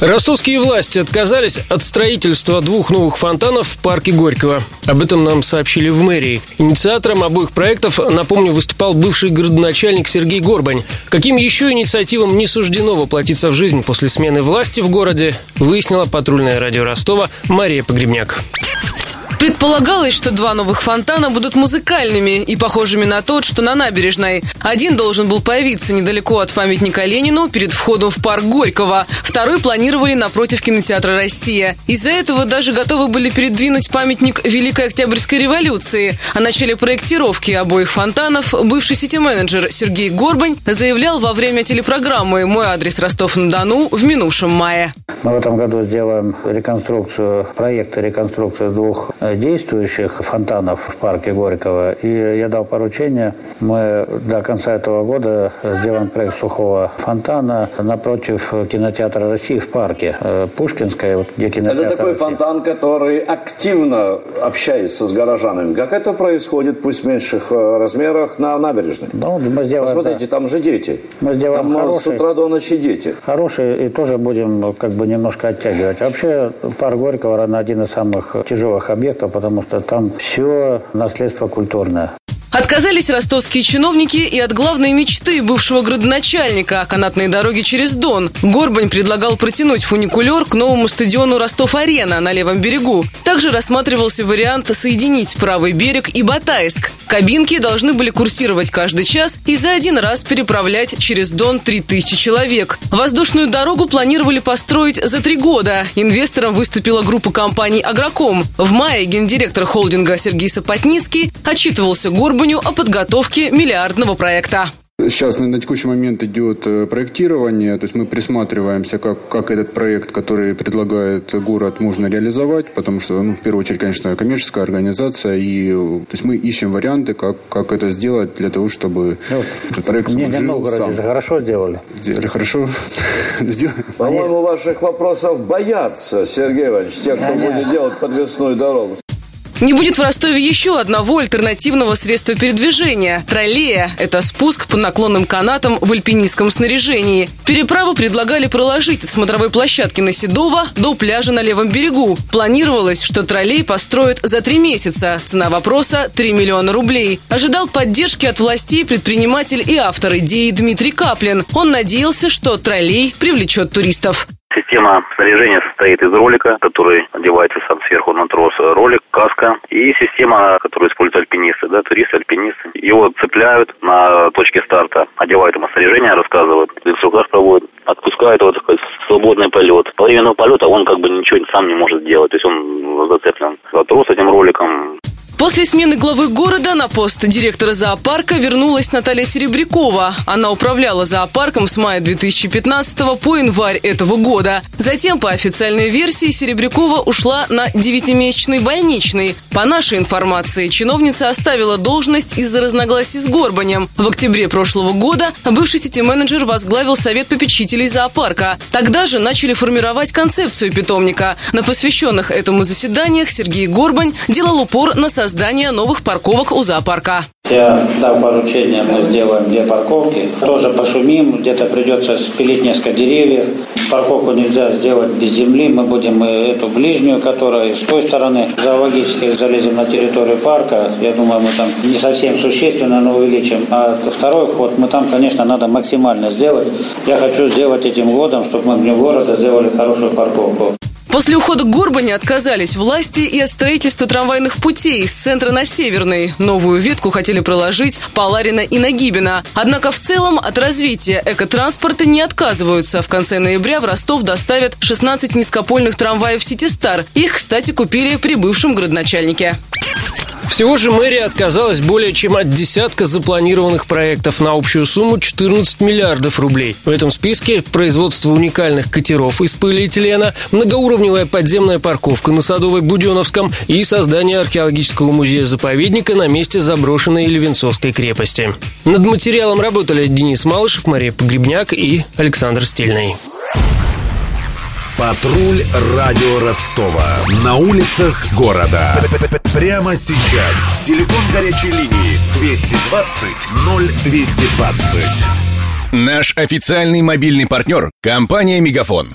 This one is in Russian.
Ростовские власти отказались от строительства двух новых фонтанов в парке Горького. Об этом нам сообщили в мэрии. Инициатором обоих проектов, напомню, выступал бывший городоначальник Сергей Горбань. Каким еще инициативам не суждено воплотиться в жизнь после смены власти в городе, выяснила патрульное радио Ростова Мария Погребняк. Предполагалось, что два новых фонтана будут музыкальными и похожими на тот, что на набережной. Один должен был появиться недалеко от памятника Ленину перед входом в парк Горького. Второй планировали напротив кинотеатра «Россия». Из-за этого даже готовы были передвинуть памятник Великой Октябрьской революции. О начале проектировки обоих фонтанов бывший сити-менеджер Сергей Горбань заявлял во время телепрограммы «Мой адрес Ростов-на-Дону» в минувшем мае. Мы в этом году сделаем реконструкцию, проекта реконструкции двух э, действующих фонтанов в парке Горького. И я дал поручение, мы до конца этого года сделаем проект сухого фонтана напротив кинотеатра России в парке. Э, Пушкинская, вот где кинотеатр Это такой России. фонтан, который активно общается с горожанами. Как это происходит, пусть в меньших э, размерах, на набережной? Ну, мы сделаем, Посмотрите, да, там же дети. Мы сделаем там э, с хороший- утра до ночи дети. хороший и тоже будем ну, как бы немножко оттягивать. Вообще парк Горького, наверное, один из самых тяжелых объектов, потому что там все наследство культурное. Отказались ростовские чиновники и от главной мечты бывшего градоначальника – канатные дороги через Дон. Горбань предлагал протянуть фуникулер к новому стадиону Ростов-Арена на левом берегу. Также рассматривался вариант соединить правый берег и Батайск. Кабинки должны были курсировать каждый час и за один раз переправлять через Дон 3000 человек. Воздушную дорогу планировали построить за три года. Инвестором выступила группа компаний «Агроком». В мае гендиректор холдинга Сергей Сапотницкий отчитывался Горбаню о подготовке миллиардного проекта. Сейчас на, на текущий момент идет э, проектирование, то есть мы присматриваемся, как, как этот проект, который предлагает город, можно реализовать, потому что, ну, в первую очередь, конечно, коммерческая организация, и э, то есть мы ищем варианты, как, как это сделать для того, чтобы Ну, этот проект Не, жил сам. же хорошо сделали. Сделали хорошо, сделали. По-моему, ваших вопросов боятся, Сергей Иванович, те, кто будет делать подвесную дорогу. Не будет в Ростове еще одного альтернативного средства передвижения – троллея. Это спуск по наклонным канатам в альпинистском снаряжении. Переправу предлагали проложить от смотровой площадки на Седово до пляжа на левом берегу. Планировалось, что троллей построят за три месяца. Цена вопроса – 3 миллиона рублей. Ожидал поддержки от властей предприниматель и автор идеи Дмитрий Каплин. Он надеялся, что троллей привлечет туристов. Система снаряжения состоит из ролика, который одевается сам сверху на и система, которую используют альпинисты, да, туристы, альпинисты. Его цепляют на точке старта, одевают ему снаряжение, рассказывают, инструктаж проводят, отпускают его, так сказать, в свободный полет. Во время полета он как бы ничего сам не может сделать, то есть он зацеплен за трос этим роликом, После смены главы города на пост директора зоопарка вернулась Наталья Серебрякова. Она управляла зоопарком с мая 2015 по январь этого года. Затем, по официальной версии, Серебрякова ушла на девятимесячный больничный. По нашей информации, чиновница оставила должность из-за разногласий с Горбанем. В октябре прошлого года бывший сити-менеджер возглавил совет попечителей зоопарка. Тогда же начали формировать концепцию питомника. На посвященных этому заседаниях Сергей Горбань делал упор на создание новых парковок у зоопарка. Я дал поручение, мы сделаем две парковки. Тоже пошумим, где-то придется спилить несколько деревьев. Парковку нельзя сделать без земли. Мы будем и эту ближнюю, которая с той стороны зоологической, залезем на территорию парка. Я думаю, мы там не совсем существенно, но увеличим. А второй ход мы там, конечно, надо максимально сделать. Я хочу сделать этим годом, чтобы мы в Дню города сделали хорошую парковку. После ухода Горбани отказались власти и от строительства трамвайных путей с центра на Северный. Новую ветку хотели проложить по Ларина и Нагибина. Однако в целом от развития экотранспорта не отказываются. В конце ноября в Ростов доставят 16 низкопольных трамваев «Ситистар». Их, кстати, купили при бывшем градоначальнике. Всего же мэрия отказалась более чем от десятка запланированных проектов на общую сумму 14 миллиардов рублей. В этом списке производство уникальных катеров из полиэтилена, многоуровневая подземная парковка на Садовой Буденовском и создание археологического музея-заповедника на месте заброшенной Левенцовской крепости. Над материалом работали Денис Малышев, Мария Погребняк и Александр Стильный. Патруль радио Ростова. На улицах города. Прямо сейчас. Телефон горячей линии 220 0220. Наш официальный мобильный партнер – компания «Мегафон».